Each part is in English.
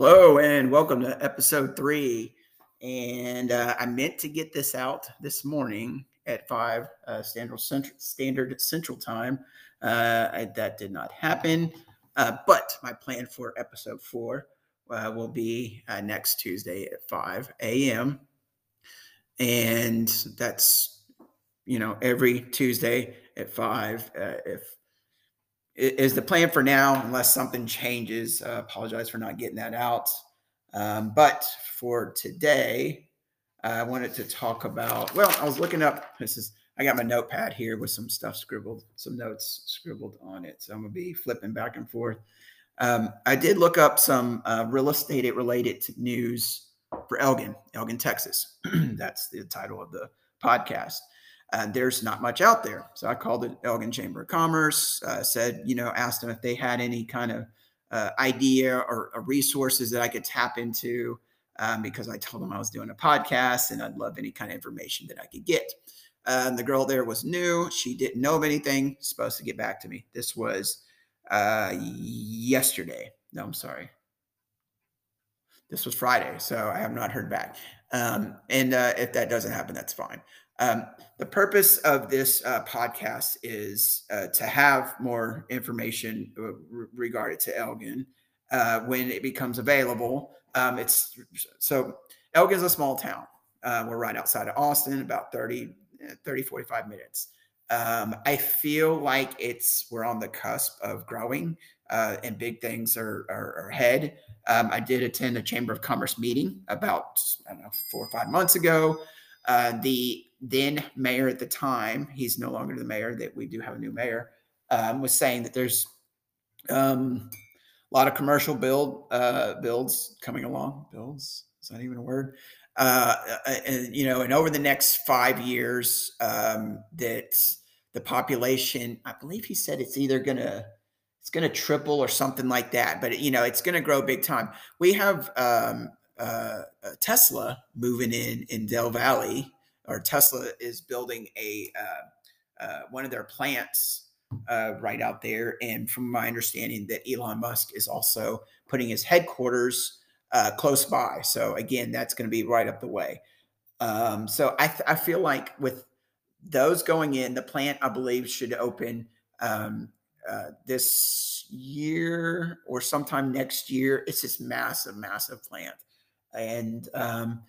Hello and welcome to episode three. And uh, I meant to get this out this morning at five uh, standard central, standard central time. Uh, I, that did not happen. Uh, but my plan for episode four uh, will be uh, next Tuesday at five a.m. And that's you know every Tuesday at five. if is the plan for now, unless something changes. Uh, apologize for not getting that out. Um, but for today, I wanted to talk about. Well, I was looking up. This is I got my notepad here with some stuff scribbled, some notes scribbled on it. So I'm gonna be flipping back and forth. Um, I did look up some uh, real estate related news for Elgin, Elgin, Texas. That's the title of the podcast uh, there's not much out there. So I called the Elgin Chamber of Commerce, uh, said, you know, asked them if they had any kind of uh, idea or, or, resources that I could tap into um, because I told them I was doing a podcast and I'd love any kind of information that I could get. Um, the girl there was new. She didn't know of anything, supposed to get back to me. This was uh, yesterday. No, I'm sorry. This was Friday, so I have not heard back. Um, and uh, if that doesn't happen, that's fine. Um, the purpose of this uh, podcast is uh, to have more information uh, re- regarding to Elgin uh, when it becomes available. Um, it's so Elgin's a small town. Uh, we're right outside of Austin, about 30, eh, 30 45 minutes. Um, I feel like it's we're on the cusp of growing uh, and big things are, are, are ahead. Um, I did attend a Chamber of Commerce meeting about know four or five months ago. Uh, the then mayor at the time, he's no longer the mayor, that we do have a new mayor, um, was saying that there's um, a lot of commercial build uh, builds coming along. Builds is that even a word? Uh, uh, and you know, and over the next five years, um, that the population, I believe he said it's either gonna it's gonna triple or something like that. But you know, it's gonna grow big time. We have um, uh, Tesla moving in in Del Valley, or Tesla is building a uh, uh, one of their plants uh, right out there. And from my understanding, that Elon Musk is also putting his headquarters uh, close by. So again, that's going to be right up the way. Um, so I, th- I feel like with those going in, the plant I believe should open um, uh, this year or sometime next year. It's this massive, massive plant and um,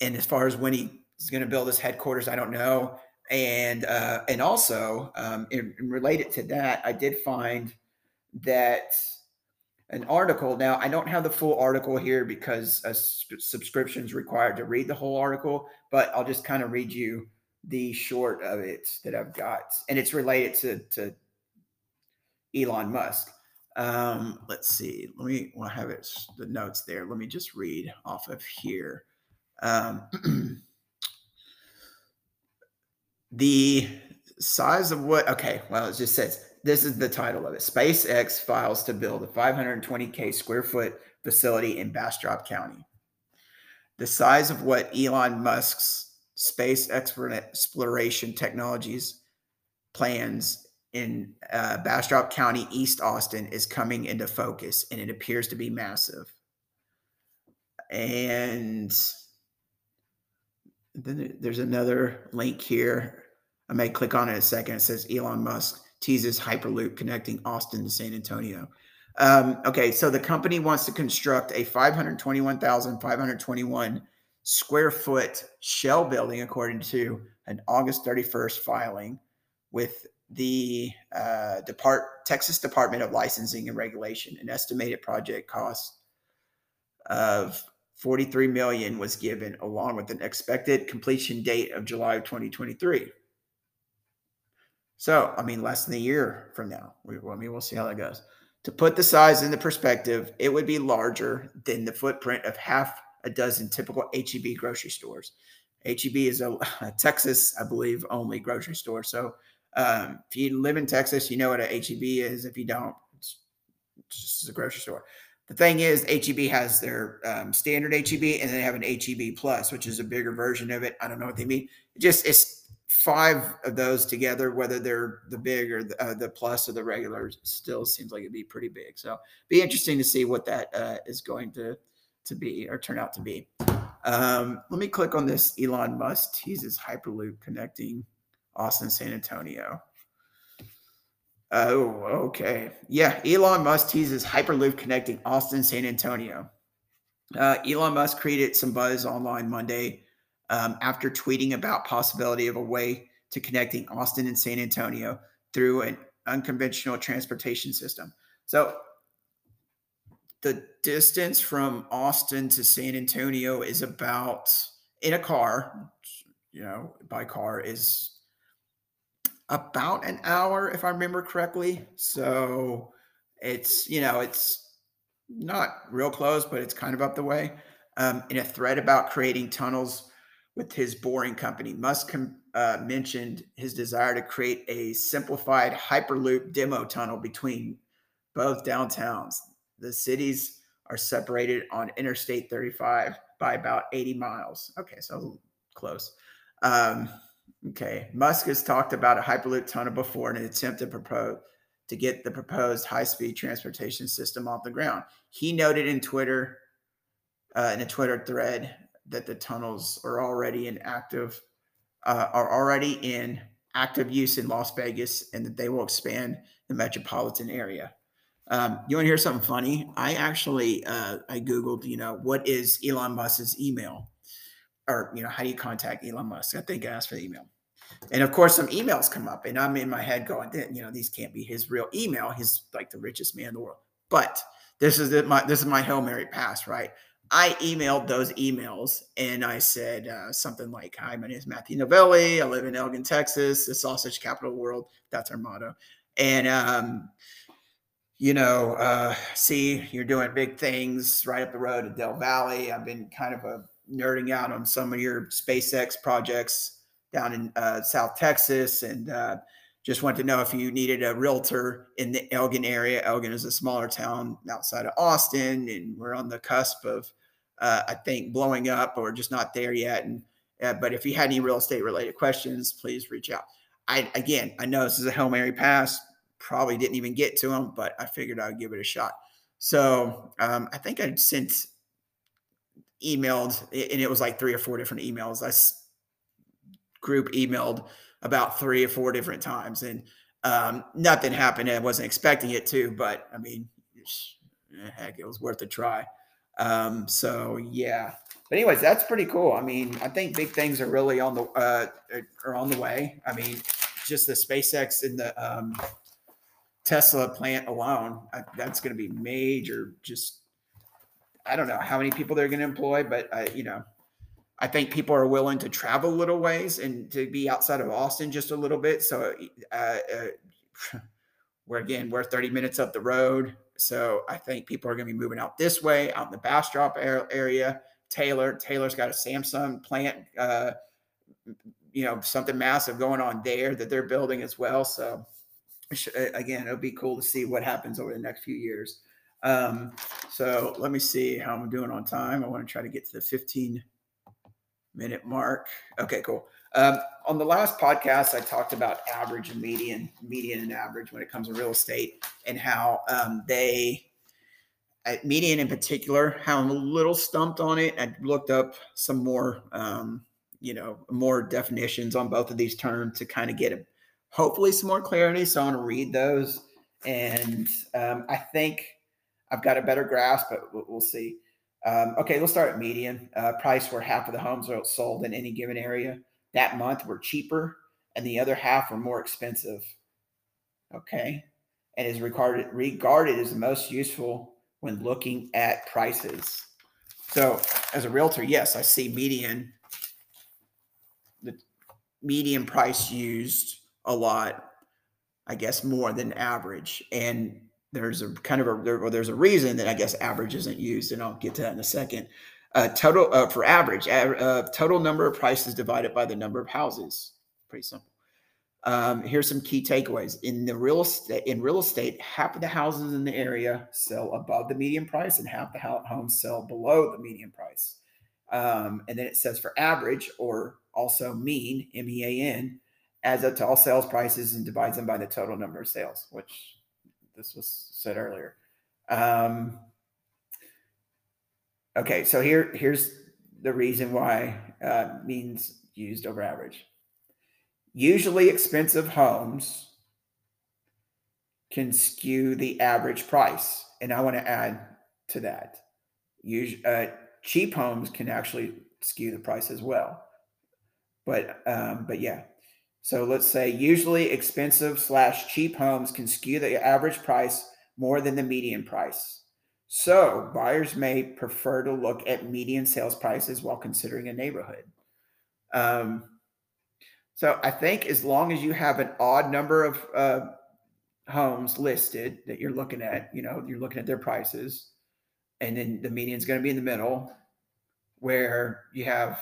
and as far as when he is going to build his headquarters, I don't know. And uh, and also um, in, in related to that, I did find that an article. Now I don't have the full article here because a subscription is required to read the whole article, but I'll just kind of read you the short of it that I've got, and it's related to to Elon Musk. Um, let's see. Let me. Well, I have it. The notes there. Let me just read off of here. Um, the size of what? Okay. Well, it just says this is the title of it. SpaceX files to build a 520k square foot facility in Bastrop County. The size of what Elon Musk's space exploration technologies plans in uh, Bastrop County, East Austin, is coming into focus, and it appears to be massive. And then there's another link here. I may click on it a second. It says Elon Musk teases Hyperloop connecting Austin to San Antonio. Um, okay, so the company wants to construct a 521,521 square foot shell building, according to an August 31st filing, with the uh, Depart Texas Department of Licensing and Regulation. An estimated project cost of 43 million was given, along with an expected completion date of July of 2023. So, I mean, less than a year from now. We, I mean, we'll see how that goes. To put the size into perspective, it would be larger than the footprint of half a dozen typical HEB grocery stores. HEB is a, a Texas, I believe, only grocery store. So um, if you live in Texas, you know what a HEB is. If you don't, it's just a grocery store. The thing is, HEB has their um, standard HEB, and they have an HEB Plus, which is a bigger version of it. I don't know what they mean. It just it's five of those together, whether they're the big or the, uh, the plus or the regular, still seems like it'd be pretty big. So, be interesting to see what that uh, is going to to be or turn out to be. Um, let me click on this. Elon Musk teases Hyperloop connecting Austin, San Antonio. Oh, okay. Yeah, Elon Musk teases Hyperloop connecting Austin, San Antonio. Uh, Elon Musk created some buzz online Monday um, after tweeting about possibility of a way to connecting Austin and San Antonio through an unconventional transportation system. So the distance from Austin to San Antonio is about in a car, you know, by car is about an hour, if I remember correctly. So it's, you know, it's not real close, but it's kind of up the way. Um, in a thread about creating tunnels with his boring company, Musk uh, mentioned his desire to create a simplified Hyperloop demo tunnel between both downtowns. The cities are separated on Interstate 35 by about 80 miles. Okay, so close. Um, okay, Musk has talked about a Hyperloop tunnel before in an attempt to propose to get the proposed high-speed transportation system off the ground. He noted in Twitter, uh, in a Twitter thread, that the tunnels are already in active, uh, are already in active use in Las Vegas, and that they will expand the metropolitan area. Um, you want to hear something funny? I actually uh, I googled, you know, what is Elon Musk's email, or you know, how do you contact Elon Musk? I think I asked for the email, and of course, some emails come up, and I'm in my head going, you know, these can't be his real email. He's like the richest man in the world. But this is my this is my hail mary pass, right? I emailed those emails and I said uh, something like, "Hi, my name is Matthew Novelli. I live in Elgin, Texas, the sausage capital world. That's our motto." And um, you know, uh, see, you're doing big things right up the road at Del Valley. I've been kind of a nerding out on some of your SpaceX projects down in uh, South Texas, and uh, just want to know if you needed a realtor in the Elgin area. Elgin is a smaller town outside of Austin, and we're on the cusp of, uh, I think, blowing up or just not there yet. And uh, but if you had any real estate related questions, please reach out. I again, I know this is a hail mary pass probably didn't even get to them, but I figured I'd give it a shot. So um, I think I sent emailed, and it was like three or four different emails. I group emailed about three or four different times, and um, nothing happened. I wasn't expecting it to, but I mean, heck, it was worth a try. Um, so yeah. But anyways, that's pretty cool. I mean, I think big things are really on the uh, are on the way. I mean, just the SpaceX and the um, Tesla plant alone, I, that's going to be major. Just I don't know how many people they're going to employ, but I, you know, I think people are willing to travel little ways and to be outside of Austin just a little bit. So, uh, uh, we're again we're 30 minutes up the road, so I think people are going to be moving out this way, out in the Bastrop area. Taylor, Taylor's got a Samsung plant, uh, you know, something massive going on there that they're building as well. So again, it'll be cool to see what happens over the next few years. Um, so let me see how I'm doing on time. I want to try to get to the 15 minute mark. Okay, cool. Um, on the last podcast, I talked about average and median, median and average when it comes to real estate, and how um, they, at median in particular, how I'm a little stumped on it. I looked up some more, um, you know, more definitions on both of these terms to kind of get a hopefully some more clarity. So I want to read those. And um, I think I've got a better grasp, but we'll see. Um, okay, let's start at median. Uh, price where half of the homes are sold in any given area. That month were cheaper and the other half were more expensive. Okay. And is regarded regarded as the most useful when looking at prices. So as a realtor, yes, I see median, the median price used a lot, I guess, more than average. And there's a kind of a there, there's a reason that I guess average isn't used, and I'll get to that in a second. Uh, total uh, for average, uh, total number of prices divided by the number of houses. Pretty simple. Um, here's some key takeaways in the real estate. In real estate, half of the houses in the area sell above the median price, and half the homes sell below the median price. Um, and then it says for average, or also mean, M E A N, adds up to all sales prices and divides them by the total number of sales, which this was said earlier. Um, Okay, so here here's the reason why uh, means used over average. Usually expensive homes can skew the average price. And I want to add to that. Usually, uh, cheap homes can actually skew the price as well. But um, but yeah. So let's say usually expensive slash cheap homes can skew the average price more than the median price. So buyers may prefer to look at median sales prices while considering a neighborhood. Um, so I think as long as you have an odd number of uh, homes listed that you're looking at, you know, you're looking at their prices, and then the median is going to be in the middle, where you have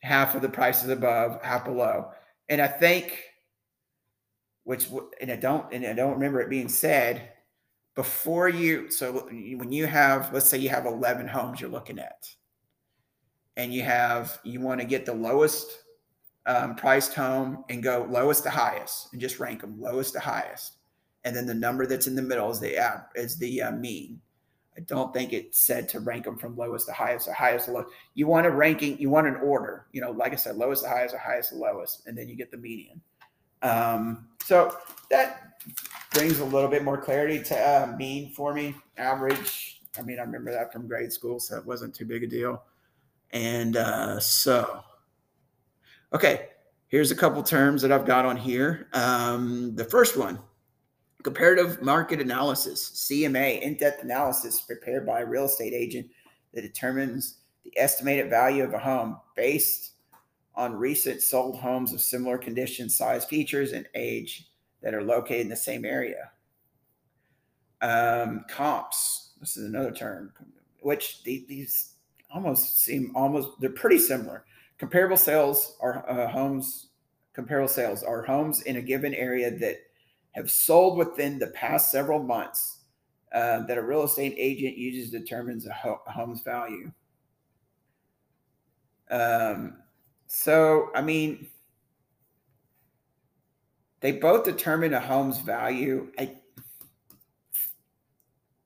half of the prices above, half below, and I think, which and I don't and I don't remember it being said before you. So when you have, let's say you have 11 homes you're looking at, and you have you want to get the lowest um, priced home and go lowest to highest and just rank them lowest to highest. And then the number that's in the middle is the uh, is the uh, mean. I don't think it said to rank them from lowest to highest or highest to lowest. You want a ranking, you want an order, you know, like I said, lowest to highest or highest to lowest, and then you get the median. Um, so that brings a little bit more clarity to uh, mean for me. Average, I mean, I remember that from grade school, so it wasn't too big a deal. And uh, so Okay, here's a couple terms that I've got on here. Um, the first one comparative market analysis, CMA, in depth analysis prepared by a real estate agent that determines the estimated value of a home based on recent sold homes of similar condition, size, features, and age that are located in the same area. Um, comps, this is another term, which these almost seem almost, they're pretty similar. Comparable sales are uh, homes. Comparable sales are homes in a given area that have sold within the past several months uh, that a real estate agent uses determines a, ho- home's value. Um, so, I mean, they both determine a home's value. I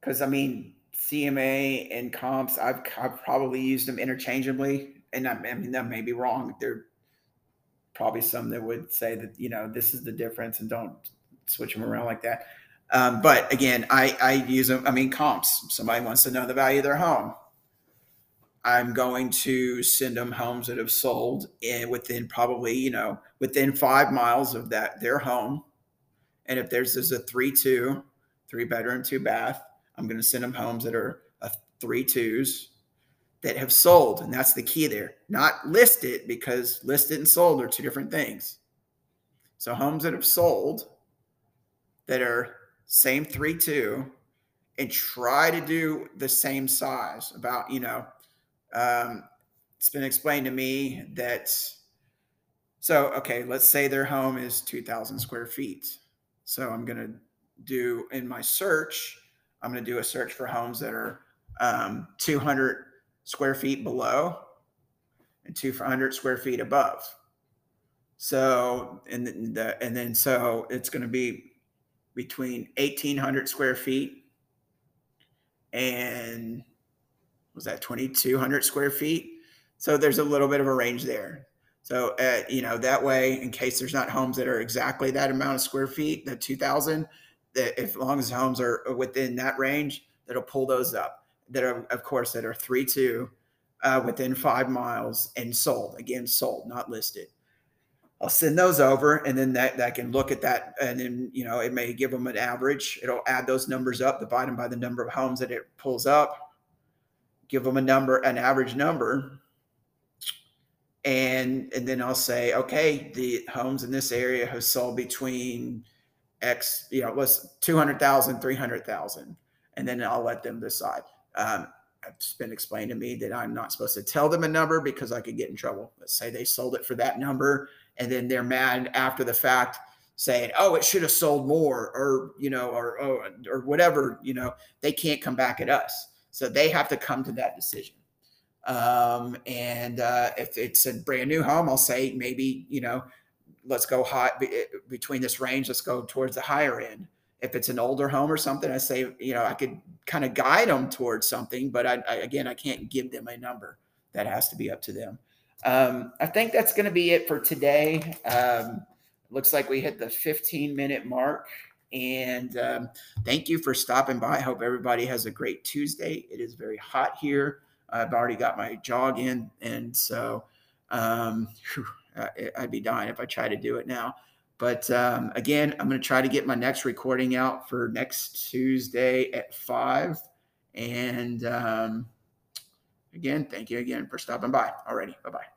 because I mean CMA and comps, I've, I've probably used them interchangeably and I, I mean that may be wrong. There probably some that would say that you know this is the difference and don't switch them around like that. Um, but again, I, I use them. I mean, comps. Somebody wants to know the value of their home. I'm going to send them homes that have sold in within probably you know within five miles of that their home. And if there's is a three two, three bedroom, two bath, I'm going to send them homes that are a three twos that have sold. And that's the key there. Not listed because listed and sold are two different things. So homes that have sold that are same 3 2 and try to do the same size. About, you know, um, it's been explained to me that, so, okay, let's say their home is 2,000 square feet. So I'm going to do in my search, I'm going to do a search for homes that are um, 200 square feet below and 200 square feet above. So, and the, and then so it's going to be between 1800 square feet and was that 2200 square feet? So there's a little bit of a range there. So, uh, you know, that way, in case there's not homes that are exactly that amount of square feet, the 2000, that if long as homes are within that range, that'll pull those up that are, of course, that are three two uh, within five miles and sold. Again, sold, not listed. I'll send those over, and then that that can look at that, and then you know it may give them an average. It'll add those numbers up, divide them by the number of homes that it pulls up, give them a number, an average number, and and then I'll say, okay, the homes in this area have sold between X, you know, let's 200,000, 300,000, and then I'll let them decide. Um, it's been explained to me that I'm not supposed to tell them a number because I could get in trouble. Let's say they sold it for that number and then they're mad after the fact saying, "Oh, it should have sold more," or you know, or or, or whatever. You know, they can't come back at us, so they have to come to that decision. Um, and uh, if it's a brand new home, I'll say maybe you know, let's go high between this range. Let's go towards the higher end if it's an older home or something, I say, you know, I could kind of guide them towards something, but I, I, again, I can't give them a number. That has to be up to them. Um, I think that's going to be it for today. Um, looks like we hit the 15 minute mark. And um, thank you for stopping by. I hope everybody has a great Tuesday. It is very hot here. I've already got my jog in. And so um, whew, I'd be dying if I try to do it now. But um, again, I'm going to try to get my next recording out for next Tuesday at five. And um, again, thank you again for stopping by already. Bye bye.